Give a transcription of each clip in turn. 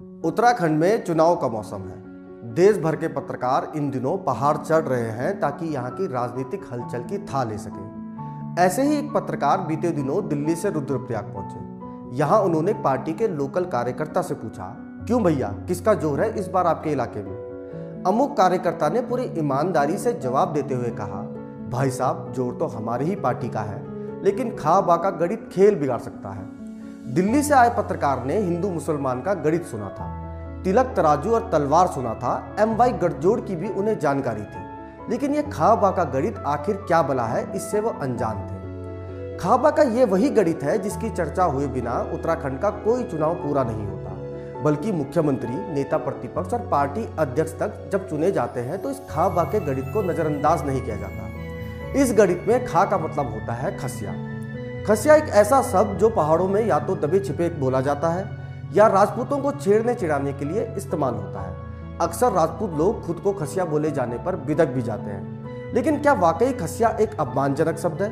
उत्तराखंड में चुनाव का मौसम है। देश भर के पत्रकार इन दिनों पहाड़ चढ़ रहे हैं ताकि यहाँ की राजनीतिक हलचल की था ले सके। ऐसे ही एक पत्रकार बीते दिनों दिल्ली से रुद्रप्रयाग पहुँचे। यहाँ उन्होंने पार्टी के लोकल कार्यकर्ता से पूछा, क्यों भैया, किसका ज़ोर है इस बार आपके इलाके में? अमुक कार्यकर्ता ने पूरी ईमानदारी से जवाब देते हुए कहा, भाई साहब, ज़ोर तो हमारी ही पार्टी का है, लेकिन खा बा का गणित खेल बिगाड़ सकता है। दिल्ली से आए पत्रकार ने हिंदू मुसलमान का गणित सुना था। तिलक तराजू और तलवार सुना था। एम वाई गठजोड़ की भी उन्हें जानकारी थी। लेकिन ये खाबा का गणित आखिर क्या बला है, इससे वो अनजान थे। खाबा का ये वही गणित है, जिसकी चर्चा हुए बिना उत्तराखंड का कोई चुनाव पूरा नहीं होता। बल्कि मुख्यमंत्री, नेता प्रतिपक्ष और पार्टी अध्यक्ष तक जब चुने जाते हैं तो इस खाबा के गणित को नजरअंदाज नहीं किया जाता। इस गणित में खा का मतलब होता है खसिया। खसिया एक ऐसा शब्द जो पहाड़ों में या तो दबे छिपे बोला जाता है, या राजपूतों को छेड़ने चिड़ाने के लिए इस्तेमाल होता है। अक्सर राजपूत लोग खुद को खसिया बोले जाने पर बिदक भी जाते हैं। लेकिन क्या वाकई खसिया एक अपमानजनक शब्द है?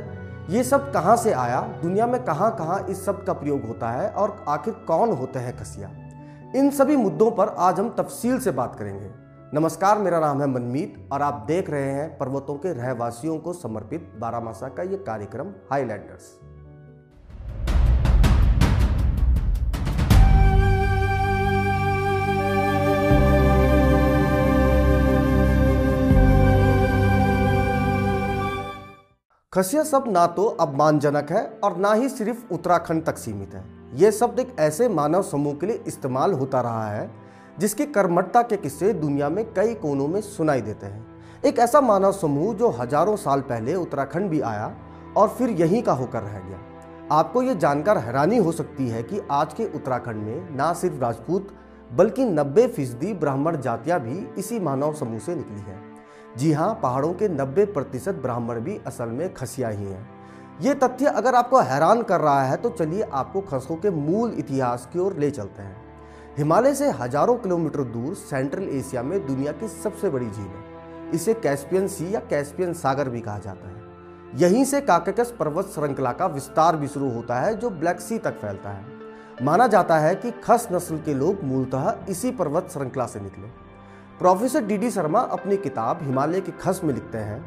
ये शब्द कहाँ से आया? दुनिया में कहाँ कहाँ इस शब्द का प्रयोग होता है और आखिर कौन होते हैं खसिया? इन सभी मुद्दों पर आज हम तफसील से बात करेंगे। नमस्कार, मेरा नाम है मनमीत और आप देख रहे हैं पर्वतों के रहवासियों को समर्पित बारामासा का ये कार्यक्रम हाईलैंडर्स खसिया शब्द ना तो अपमानजनक है और ना ही सिर्फ़ उत्तराखंड तक सीमित है। यह शब्द एक ऐसे मानव समूह के लिए इस्तेमाल होता रहा है, जिसकी कर्मठता के किस्से दुनिया में कई कोनों में सुनाई देते हैं। एक ऐसा मानव समूह जो हज़ारों साल पहले उत्तराखंड भी आया और फिर यहीं का होकर रह गया। आपको ये जानकर हैरानी हो सकती है कि आज के उत्तराखंड में ना सिर्फ़ राजपूत, बल्कि 90 फ़ीसदी ब्राह्मण जातियाँ भी इसी मानव समूह से निकली हैं। जी हाँ पहाड़ों के 90 प्रतिशत ब्राह्मण भी असल में खसिया ही हैं। ये तथ्य अगर आपको हैरान कर रहा है तो चलिए आपको खसों के मूल इतिहास की ओर ले चलते हैं। हिमालय से हज़ारों किलोमीटर दूर सेंट्रल एशिया में दुनिया की सबसे बड़ी झील है। इसे कैस्पियन सी या कैस्पियन सागर भी कहा जाता है। यहीं से काककस पर्वत श्रृंखला का विस्तार भी शुरू होता है, जो ब्लैक सी तक फैलता है। माना जाता है कि खस नस्ल के लोग मूलतः इसी पर्वत श्रृंखला से निकले। प्रोफेसर डी डी शर्मा अपनी किताब हिमालय के खस में लिखते हैं।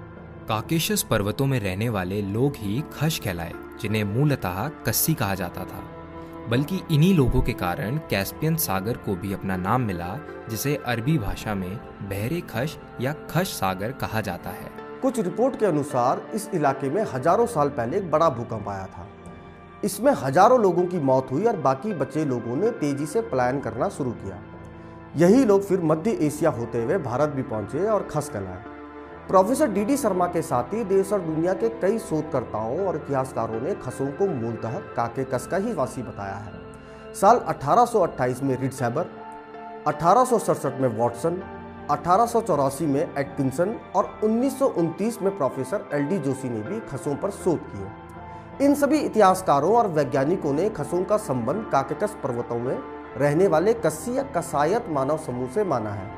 काकेशस पर्वतों में रहने वाले लोग ही खश कहलाए जिन्हें मूलतः कस्सी कहा जाता था। बल्कि इन्हीं लोगों के कारण कैस्पियन सागर को भी अपना नाम मिला जिसे अरबी भाषा में बहरे खश या खश सागर कहा जाता है। कुछ रिपोर्ट के अनुसार इस इलाके में हज़ारों साल पहले एक बड़ा भूकंप आया था। इसमें हज़ारों लोगों की मौत हुई और बाकी बचे लोगों ने तेज़ी से पलायन करना शुरू किया। यही लोग फिर मध्य एशिया होते हुए भारत भी पहुँचे और खस कहलाए प्रोफेसर डी डी शर्मा के साथ ही देश और दुनिया के कई शोधकर्ताओं और इतिहासकारों ने खसों को मूलतः काके कस का ही वासी बताया है। साल 1828 में रिडसैबर अठारह में वॉटसन, अठारह सौ चौरासी में एटकिंसन और 1929 में प्रोफेसर एल डी जोशी ने भी खसों पर शोध किए। इन सभी इतिहासकारों और वैज्ञानिकों ने खसों का संबंध काकेकस पर्वतों में रहने वाले कस्सी या कसायत मानव समूह से माना है।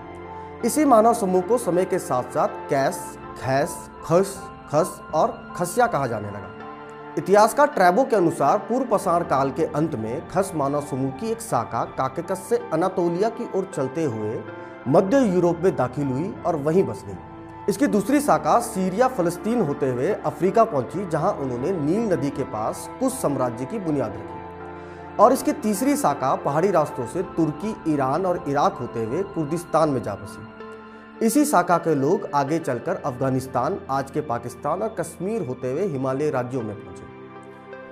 इसी मानव समूह को समय के साथ साथ कैस, खैस, खस खस और खसिया कहा जाने लगा। इतिहासकार ट्रैबो के अनुसार पूर्व पसार काल के अंत में खस मानव समूह की एक शाखा काकेकस से अनातोलिया की ओर चलते हुए मध्य यूरोप में दाखिल हुई और वहीं बस गई। इसकी दूसरी शाखा सीरिया, फलस्तीन होते हुए अफ्रीका पहुँची, जहाँ उन्होंने नील नदी के पास कुछ साम्राज्य की बुनियाद रखी। और इसकी तीसरी शाखा पहाड़ी रास्तों से तुर्की, ईरान और इराक होते हुए कुर्दिस्तान में जा बसी इसी शाखा के लोग आगे चलकर अफ़गानिस्तान, आज के पाकिस्तान और कश्मीर होते हुए हिमालय राज्यों में पहुँचे।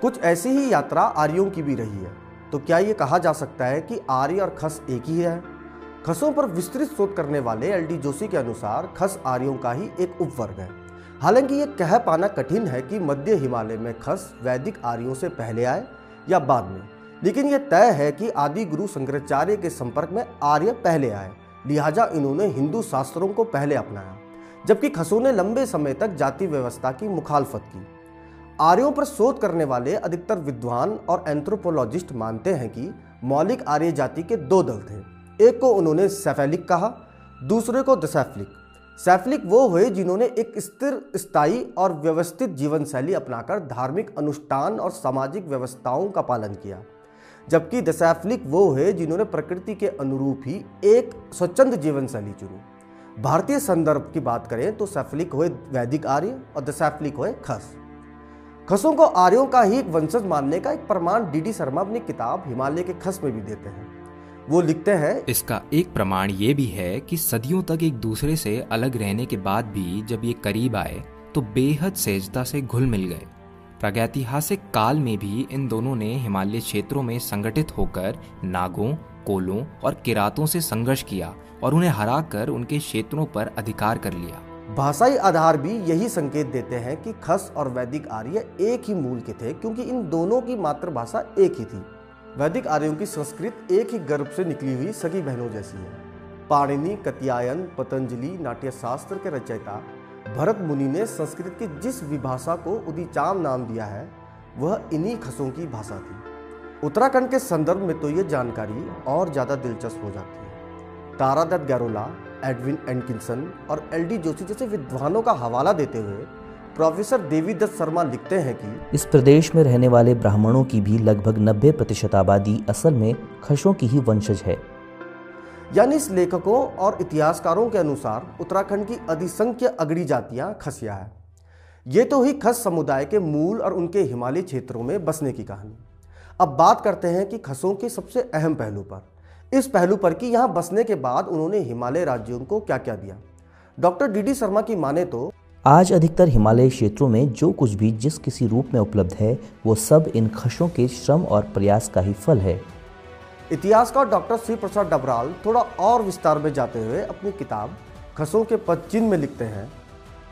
कुछ ऐसी ही यात्रा आर्यों की भी रही है। तो क्या ये कहा जा सकता है कि आर्य और खस एक ही है? खसों पर विस्तृत शोध करने वाले एल डी जोशी के अनुसार खस आर्यों का ही एक उपवर्ग है। हालाँकि ये कह पाना कठिन है कि मध्य हिमालय में खस वैदिक आर्यों से पहले आए या बाद में। लेकिन यह तय है कि आदि गुरु शंकराचार्य के संपर्क में आर्य पहले आए, लिहाजा इन्होंने हिंदू शास्त्रों को पहले अपनाया, जबकि खसों ने लंबे समय तक जाति व्यवस्था की मुखालफत की। आर्यों पर शोध करने वाले अधिकतर विद्वान और एंथ्रोपोलॉजिस्ट मानते हैं कि मौलिक आर्य जाति के दो दल थे, एक को उन्होंने सेफेलिक कहा, दूसरे को दसैफलिक सैफलिक वो हुए जिन्होंने एक स्थिर, स्थायी और व्यवस्थित जीवन शैली अपनाकर धार्मिक अनुष्ठान और सामाजिक व्यवस्थाओं का पालन किया। जबकि दसैफ्लिक वो है जिन्होंने प्रकृति के अनुरूप ही एक स्वच्छंद जीवन शैली चुनी। भारतीय संदर्भ की बात करें तो सैफलिक हुए वैदिक आर्य और दसैफ्लिक हुए खस। खसों को आर्यों का ही एक वंशज मानने का एक प्रमाण डी डी शर्मा अपनी किताब हिमालय के खस में भी देते हैं। वो लिखते हैं, इसका एक प्रमाण ये भी है कि सदियों तक एक दूसरे से अलग रहने के बाद भी जब ये करीब आए तो बेहद सहजता से घुल मिल गए। प्रागैतिहासिक काल में भी इन दोनों ने हिमालय क्षेत्रों में संगठित होकर नागों, कोलों और किरातों से संघर्ष किया और उन्हें हराकर उनके क्षेत्रों पर अधिकार कर लिया। भाषाई आधार भी यही संकेत देते हैं कि खस और वैदिक आर्य एक ही मूल के थे, क्योंकि इन दोनों की मातृभाषा एक ही थी। वैदिक आर्यों की संस्कृत एक ही गर्भ से निकली हुई सगी बहनों जैसी है। पाणिनि, कत्यायन, पतंजलि, नाट्यशास्त्र के रचयिता भरत मुनि ने संस्कृत की जिस विभाषा को उदिचाम नाम दिया है, वह इन्हीं खसों की भाषा थी। उत्तराखंड के संदर्भ में तो ये जानकारी और ज़्यादा दिलचस्प हो जाती है। तारादत्त गैरोला, एडविन एनकिंसन और एल डी जोशी जैसे विद्वानों का हवाला देते हुए प्रोफेसर देवीदत्त शर्मा लिखते हैं कि इस प्रदेश में रहने वाले ब्राह्मणों की भी लगभग 90 प्रतिशत आबादी असल में खशों की ही वंशज है। यानी इस लेखकों और इतिहासकारों के अनुसार उत्तराखंड की अधिसंख्य अगड़ी जातियाँ खसिया है। ये तो ही खस समुदाय के मूल और उनके हिमालय क्षेत्रों में बसने की कहानी। अब बात करते हैं कि खसों के सबसे अहम पहलू पर। इस पहलू पर कि यहाँ बसने के बाद उन्होंने हिमालय राज्यों को क्या क्या दिया। डॉक्टर डी डी शर्मा की माने तो आज अधिकतर हिमालय क्षेत्रों में जो कुछ भी जिस किसी रूप में उपलब्ध है, वो सब इन खशों के श्रम और प्रयास का ही फल है। इतिहासकार डॉक्टर श्री प्रसाद डबराल थोड़ा और विस्तार में जाते हुए अपनी किताब खसों के पद चिन्ह में लिखते हैं।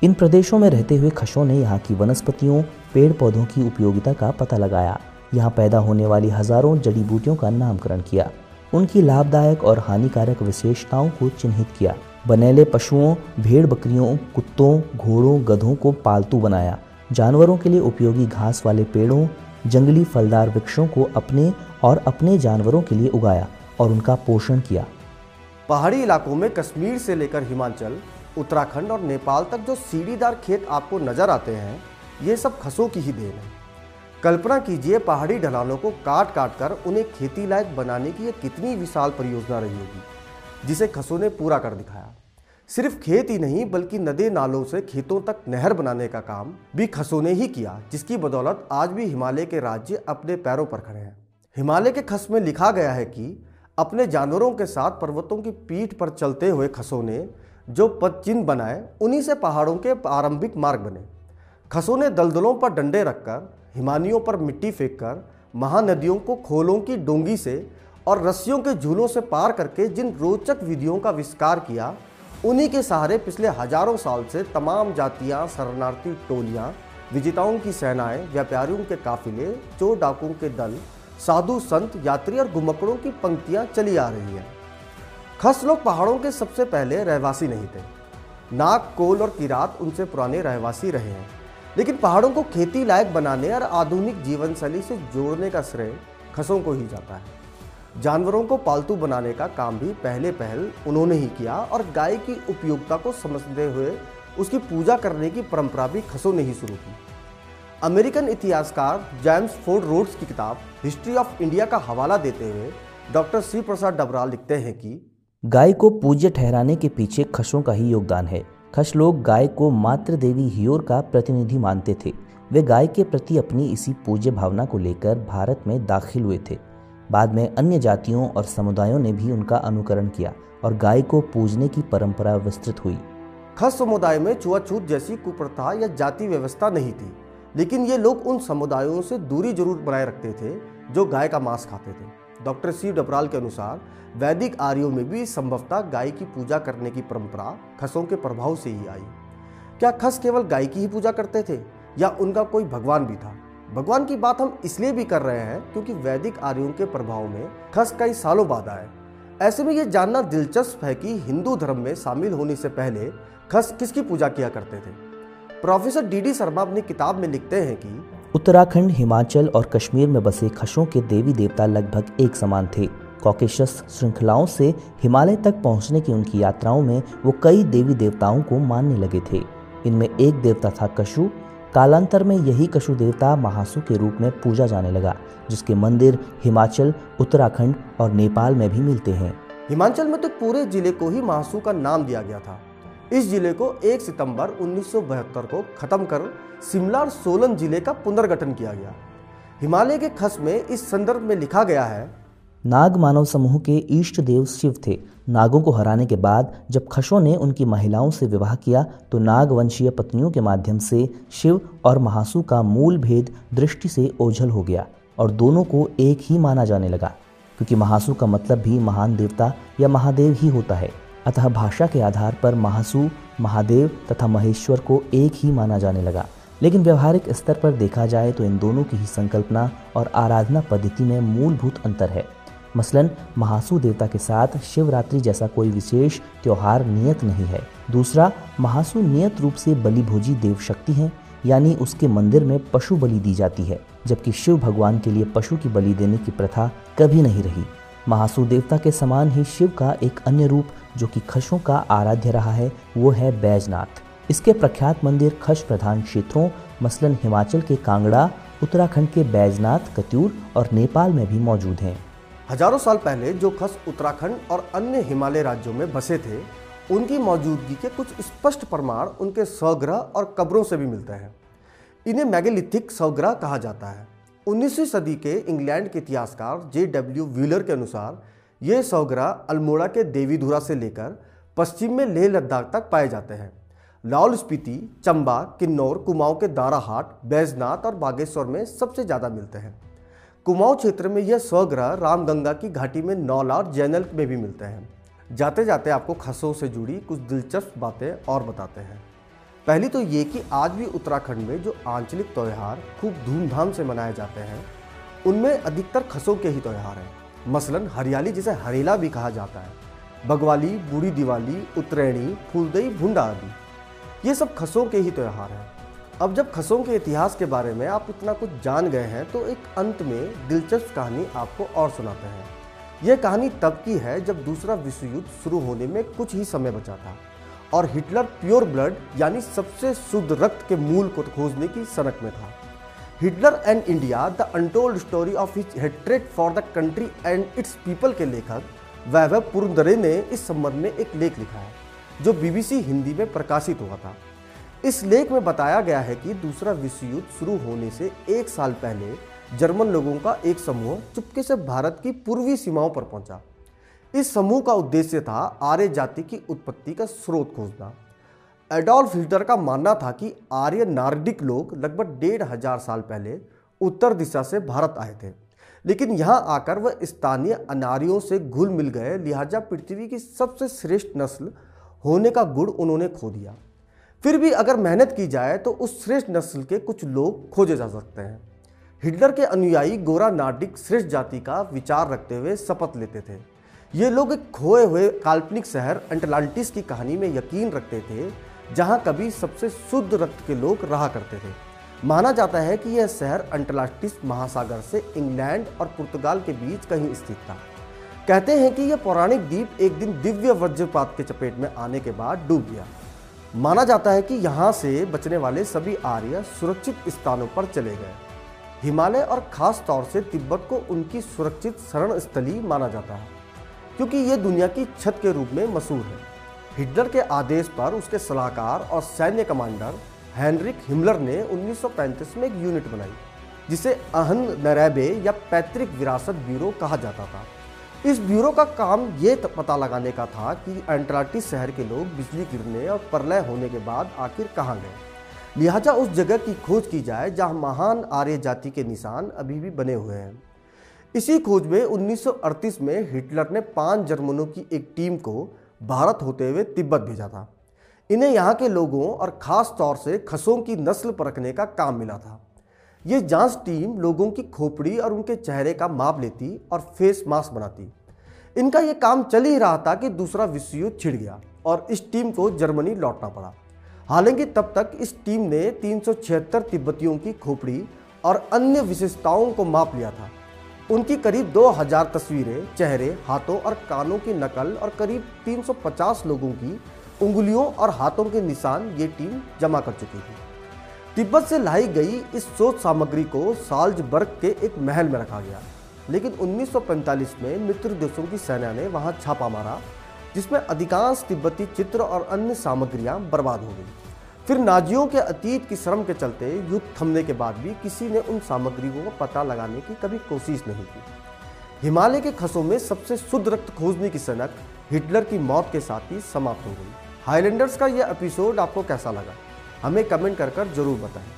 इन प्रदेशों में रहते हुए खशों ने यहाँ की वनस्पतियों पेड़ पौधों की उपयोगिता का पता लगाया। यहाँ पैदा होने वाली हज़ारों जड़ी बूटियों का नामकरण किया। उनकी लाभदायक और हानिकारक विशेषताओं को चिन्हित किया। बनेले पशुओं, भेड़ बकरियों, कुत्तों, घोड़ों, गधों को पालतू बनाया। जानवरों के लिए उपयोगी घास वाले पेड़ों, जंगली फलदार वृक्षों को अपने और अपने जानवरों के लिए उगाया और उनका पोषण किया। पहाड़ी इलाकों में कश्मीर से लेकर हिमाचल, उत्तराखंड और नेपाल तक जो सीढ़ीदार खेत आपको नज़र आते हैं, ये सब खसों की ही देन है। कल्पना कीजिए पहाड़ी ढलानों को काट काट कर उन्हें खेती लायक बनाने की ये कितनी विशाल परियोजना रही होगी, जिसे खसों ने पूरा कर दिखाया। सिर्फ़ खेत ही नहीं, बल्कि नदे नालों से खेतों तक नहर बनाने का काम भी खसों ने ही किया, जिसकी बदौलत आज भी हिमालय के राज्य अपने पैरों पर खड़े हैं। हिमालय के खस में लिखा गया है कि अपने जानवरों के साथ पर्वतों की पीठ पर चलते हुए खसों ने जो पद चिन्ह बनाए, उन्हीं से पहाड़ों के आरंभिक मार्ग बने। खसों ने दलदलों पर डंडे रखकर, हिमानियों पर मिट्टी फेंककर, महानदियों को खोलों की डोंगी से और रस्सियों के झूलों से पार करके जिन रोचक विधियों का विस्कार किया, उन्हीं के सहारे पिछले हज़ारों साल से तमाम जातियाँ, शरणार्थी टोलियाँ, विजेताओं की सेनाएँ, व्यापारियों के काफिले, चोर डाकुओं के दल साधु संत, यात्री और गुमकड़ों की पंक्तियाँ चली आ रही हैं। खस लोग पहाड़ों के सबसे पहले रहवासी नहीं थे। नाग, कोल और किरात उनसे पुराने रहवासी रहे हैं। लेकिन पहाड़ों को खेती लायक बनाने और आधुनिक जीवन शैली से जोड़ने का श्रेय खसों को ही जाता है। जानवरों को पालतू बनाने का काम भी पहले पहल उन्होंने ही किया और गाय की उपयोगिता को समझते हुए उसकी पूजा करने की परंपरा भी खसों ने ही शुरू की। अमेरिकन इतिहासकार जेम्स फोर्ड रोड्स की किताब हिस्ट्री ऑफ़ इंडिया का हवाला देते हुए डॉक्टर श्री प्रसाद डबराल लिखते हैं कि गाय को पूज्य ठहराने के पीछे खशों का ही योगदान है। खश लोग गाय को मातृ देवी हियोर का प्रतिनिधि मानते थे। वे गाय के प्रति अपनी इसी पूज्य भावना को लेकर भारत में दाखिल हुए थे। बाद में अन्य जातियों और समुदायों ने भी उनका अनुकरण किया और गाय को पूजने की परंपरा विस्तृत हुई। खस समुदाय में छुआछूत जैसी कुप्रथा या जाति व्यवस्था नहीं थी। लेकिन ये लोग उन समुदायों से दूरी ज़रूर बनाए रखते थे जो गाय का मांस खाते थे। डॉक्टर सी डबराल के अनुसार, वैदिक आर्यों में भी संभवतः गाय की पूजा करने की परंपरा खसों के प्रभाव से ही आई। क्या खस केवल गाय की ही पूजा करते थे, या उनका कोई भगवान भी था? भगवान की बात हम इसलिए भी कर रहे हैं क्योंकि वैदिक आर्यों के प्रभाव में खस कई सालों बाद आए। ऐसे में ये जानना दिलचस्प है कि हिंदू धर्म में शामिल होने से पहले खस किसकी पूजा किया करते थे? प्रोफेसर डी डी शर्मा अपनी किताब में लिखते हैं कि उत्तराखंड हिमाचल और कश्मीर में बसे खशों के देवी देवता लगभग एक समान थे। कॉकेशस श्रृंखलाओं से हिमालय तक पहुँचने की उनकी यात्राओं में वो कई देवी देवताओं को मानने लगे थे। इनमें एक देवता था कशु। कालांतर में यही कशु देवता महासु के रूप में पूजा जाने लगा जिसके मंदिर हिमाचल उत्तराखंड और नेपाल में भी मिलते हैं। हिमाचल में तो पूरे ज़िले को ही महासू का नाम दिया गया था। इस ज़िले को 1 सितंबर 1972 को खत्म कर शिमला और सोलन ज़िले का पुनर्गठन किया गया। हिमालय के खस में इस संदर्भ में लिखा गया है, नाग मानव समूह के ईष्ट देव शिव थे। नागों को हराने के बाद जब खशों ने उनकी महिलाओं से विवाह किया तो नाग वंशीय पत्नियों के माध्यम से शिव और महासु का मूल भेद दृष्टि से ओझल हो गया और दोनों को एक ही माना जाने लगा, क्योंकि महासु का मतलब भी महान देवता या महादेव ही होता है। अतः भाषा के आधार पर महासु, महादेव तथा महेश्वर को एक ही माना जाने लगा। लेकिन व्यवहारिक स्तर पर देखा जाए तो इन दोनों की ही संकल्पना और आराधना पद्धति में मूलभूत अंतर है। मसलन, महासु देवता के साथ शिवरात्रि जैसा कोई विशेष त्योहार नियत नहीं है। दूसरा, महासु नियत रूप से बलिभोजी देव शक्ति हैं, यानी उसके मंदिर में पशु बलि दी जाती है, जबकि शिव भगवान के लिए पशु की बलि देने की प्रथा कभी नहीं रही। महासु देवता के समान ही शिव का एक अन्य रूप जो कि खशों का आराध्य रहा है, वो है बैजनाथ। इसके प्रख्यात मंदिर खश प्रधान क्षेत्रों, मसलन हिमाचल के कांगड़ा, उत्तराखंड के बैजनाथ, कत्यूर और नेपाल में भी मौजूद हैं। हज़ारों साल पहले जो खस उत्तराखंड और अन्य हिमालय राज्यों में बसे थे, उनकी मौजूदगी के कुछ स्पष्ट प्रमाण उनके स्वग्रह और कब्रों से भी मिलते हैं। इन्हें मैगलिथिक स्वग्रह कहा जाता है। 19वीं सदी के इंग्लैंड के इतिहासकार जे डब्ल्यू व्हीलर के अनुसार, ये स्वग्रह अल्मोड़ा के देवीधुरा से लेकर पश्चिम में लेह लद्दाख तक पाए जाते हैं। लाहौल स्पीति, चंबा, किन्नौर, कुमाऊं के दाराहाट, बैजनाथ और बागेश्वर में सबसे ज़्यादा मिलते हैं। कुमाऊं क्षेत्र में यह स्वग्रह रामगंगा की घाटी में नौला और जैनल में भी मिलते हैं। जाते जाते आपको खसों से जुड़ी कुछ दिलचस्प बातें और बताते हैं। पहली तो ये कि आज भी उत्तराखंड में जो आंचलिक त्यौहार खूब धूमधाम से मनाए जाते हैं, उनमें अधिकतर खसों के ही त्यौहार हैं। मसलन हरियाली जिसे हरेला भी कहा जाता है, बगवाली, बूढ़ी दिवाली, उत्तरायणी, फूलदई, भुंडा आदि। ये सब खसों के ही त्यौहार हैं। अब जब खसों के इतिहास के बारे में आप इतना कुछ जान गए हैं तो एक अंत में दिलचस्प कहानी आपको और सुनाते हैं। यह कहानी तब की है जब दूसरा विश्व युद्ध शुरू होने में कुछ ही समय बचा था। और हिटलर प्योर ब्लड, यानी सबसे शुद्ध रक्त के मूल को खोजने की सनक में था। Hitler and India, the untold story of his hatred for the country and its people के लेखक वैभव पुरंदरे ने इस संबंध में एक लेख लिखा है, जो बीबीसी हिंदी में प्रकाशित हुआ था। इस लेख में बताया गया है कि दूसरा विश्व युद्ध शुरू होने से एक साल पहले जर्मन लोगों का एक समूह चुपके से भारत की पूर्वी सीमाओं पर पहुँचा। इस समूह का उद्देश्य था आर्य जाति की उत्पत्ति का स्रोत खोजना। एडोल्फ हिटलर का मानना था कि आर्य नार्डिक लोग लगभग डेढ़ हज़ार साल पहले उत्तर दिशा से भारत आए थे। लेकिन यहाँ आकर वह स्थानीय अनारियों से घुल मिल गए, लिहाजा पृथ्वी की सबसे श्रेष्ठ नस्ल होने का गुण उन्होंने खो दिया। फिर भी अगर मेहनत की जाए तो उस श्रेष्ठ नस्ल के कुछ लोग खोजे जा सकते हैं। हिटलर के अनुयायी गोरा नार्डिक श्रेष्ठ जाति का विचार रखते हुए शपथ लेते थे। ये लोग एक खोए हुए काल्पनिक शहर एंटलांटिस की कहानी में यकीन रखते थे, जहाँ कभी सबसे शुद्ध रक्त के लोग रहा करते थे। माना जाता है कि यह शहर अंटलांटिस महासागर से इंग्लैंड और पुर्तगाल के बीच कहीं स्थित था। कहते हैं कि यह पौराणिक द्वीप एक दिन दिव्य वज्रपात के चपेट में आने के बाद डूब गया। माना जाता है कि यहाँ से बचने वाले सभी आर्य सुरक्षित स्थानों पर चले गए। हिमालय और खास तौर से तिब्बत को उनकी सुरक्षित शरण स्थली माना जाता है। क्योंकि ये दुनिया की छत के रूप में मशहूर है। हिटलर के आदेश पर उसके सलाहकार और सैन्य कमांडर हेनरिक हिमलर ने 1935 में एक यूनिट बनाई, जिसे अहन नरैबे या पैतृक विरासत ब्यूरो कहा जाता था। इस ब्यूरो का काम ये पता लगाने का था कि एंट्राटिस शहर के लोग बिजली गिरने और प्रलय होने के बाद आखिर कहाँ गए। लिहाजा उस जगह की खोज की जाए जहाँ महान आर्य जाति के निशान अभी भी बने हुए हैं। इसी खोज में 1938 में हिटलर ने पाँच जर्मनों की एक टीम को भारत होते हुए तिब्बत भेजा था। इन्हें यहाँ के लोगों और ख़ास तौर से खसों की नस्ल परखने का काम मिला था। ये जाँच टीम लोगों की खोपड़ी और उनके चेहरे का माप लेती और फेस मास्क बनाती। इनका ये काम चल ही रहा था कि दूसरा विश्व युद्ध छिड़ गया और इस टीम को जर्मनी लौटना पड़ा। हालाँकि तब तक इस टीम ने तीन सौ छिहत्तर तिब्बतियों की खोपड़ी और अन्य विशेषताओं को माप लिया था। उनकी करीब 2000 तस्वीरें, चेहरे, हाथों और कानों की नकल और करीब 350 लोगों की उंगलियों और हाथों के निशान ये टीम जमा कर चुकी थी। तिब्बत से लाई गई इस शोध सामग्री को साल्जबर्ग के एक महल में रखा गया। लेकिन 1945 में मित्र देशों की सेना ने वहाँ छापा मारा, जिसमें अधिकांश तिब्बती चित्र और अन्य सामग्रियाँ बर्बाद हो गई। फिर नाजियों के अतीत की श्रम के चलते युद्ध थमने के बाद भी किसी ने उन सामग्रियों को पता लगाने की कभी कोशिश नहीं की। हिमालय के खसों में सबसे शुद्ध रक्त खोजने की सनक हिटलर की मौत के साथ ही समाप्त हो गई। हाईलैंडर्स का यह एपिसोड आपको कैसा लगा? हमें कमेंट कर कर ज़रूर बताएँ।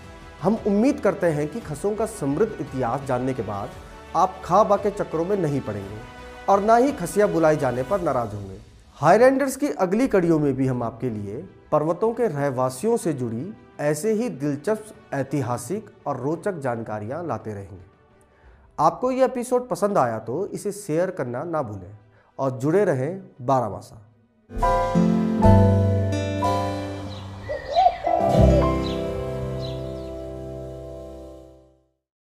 हम उम्मीद करते हैं कि खसों का समृद्ध इतिहास जानने के बाद आप खा बा के चक्रों में नहीं पड़ेंगे और ना ही खसिया बुलाए जाने पर नाराज़ होंगे। हाईलैंडर्स की अगली कड़ियों में भी हम आपके लिए पर्वतों के रहवासियों से जुड़ी ऐसे ही दिलचस्प, ऐतिहासिक और रोचक जानकारियाँ लाते रहेंगे। आपको ये एपिसोड पसंद आया तो इसे शेयर करना ना भूलें और जुड़े रहें बारामासा।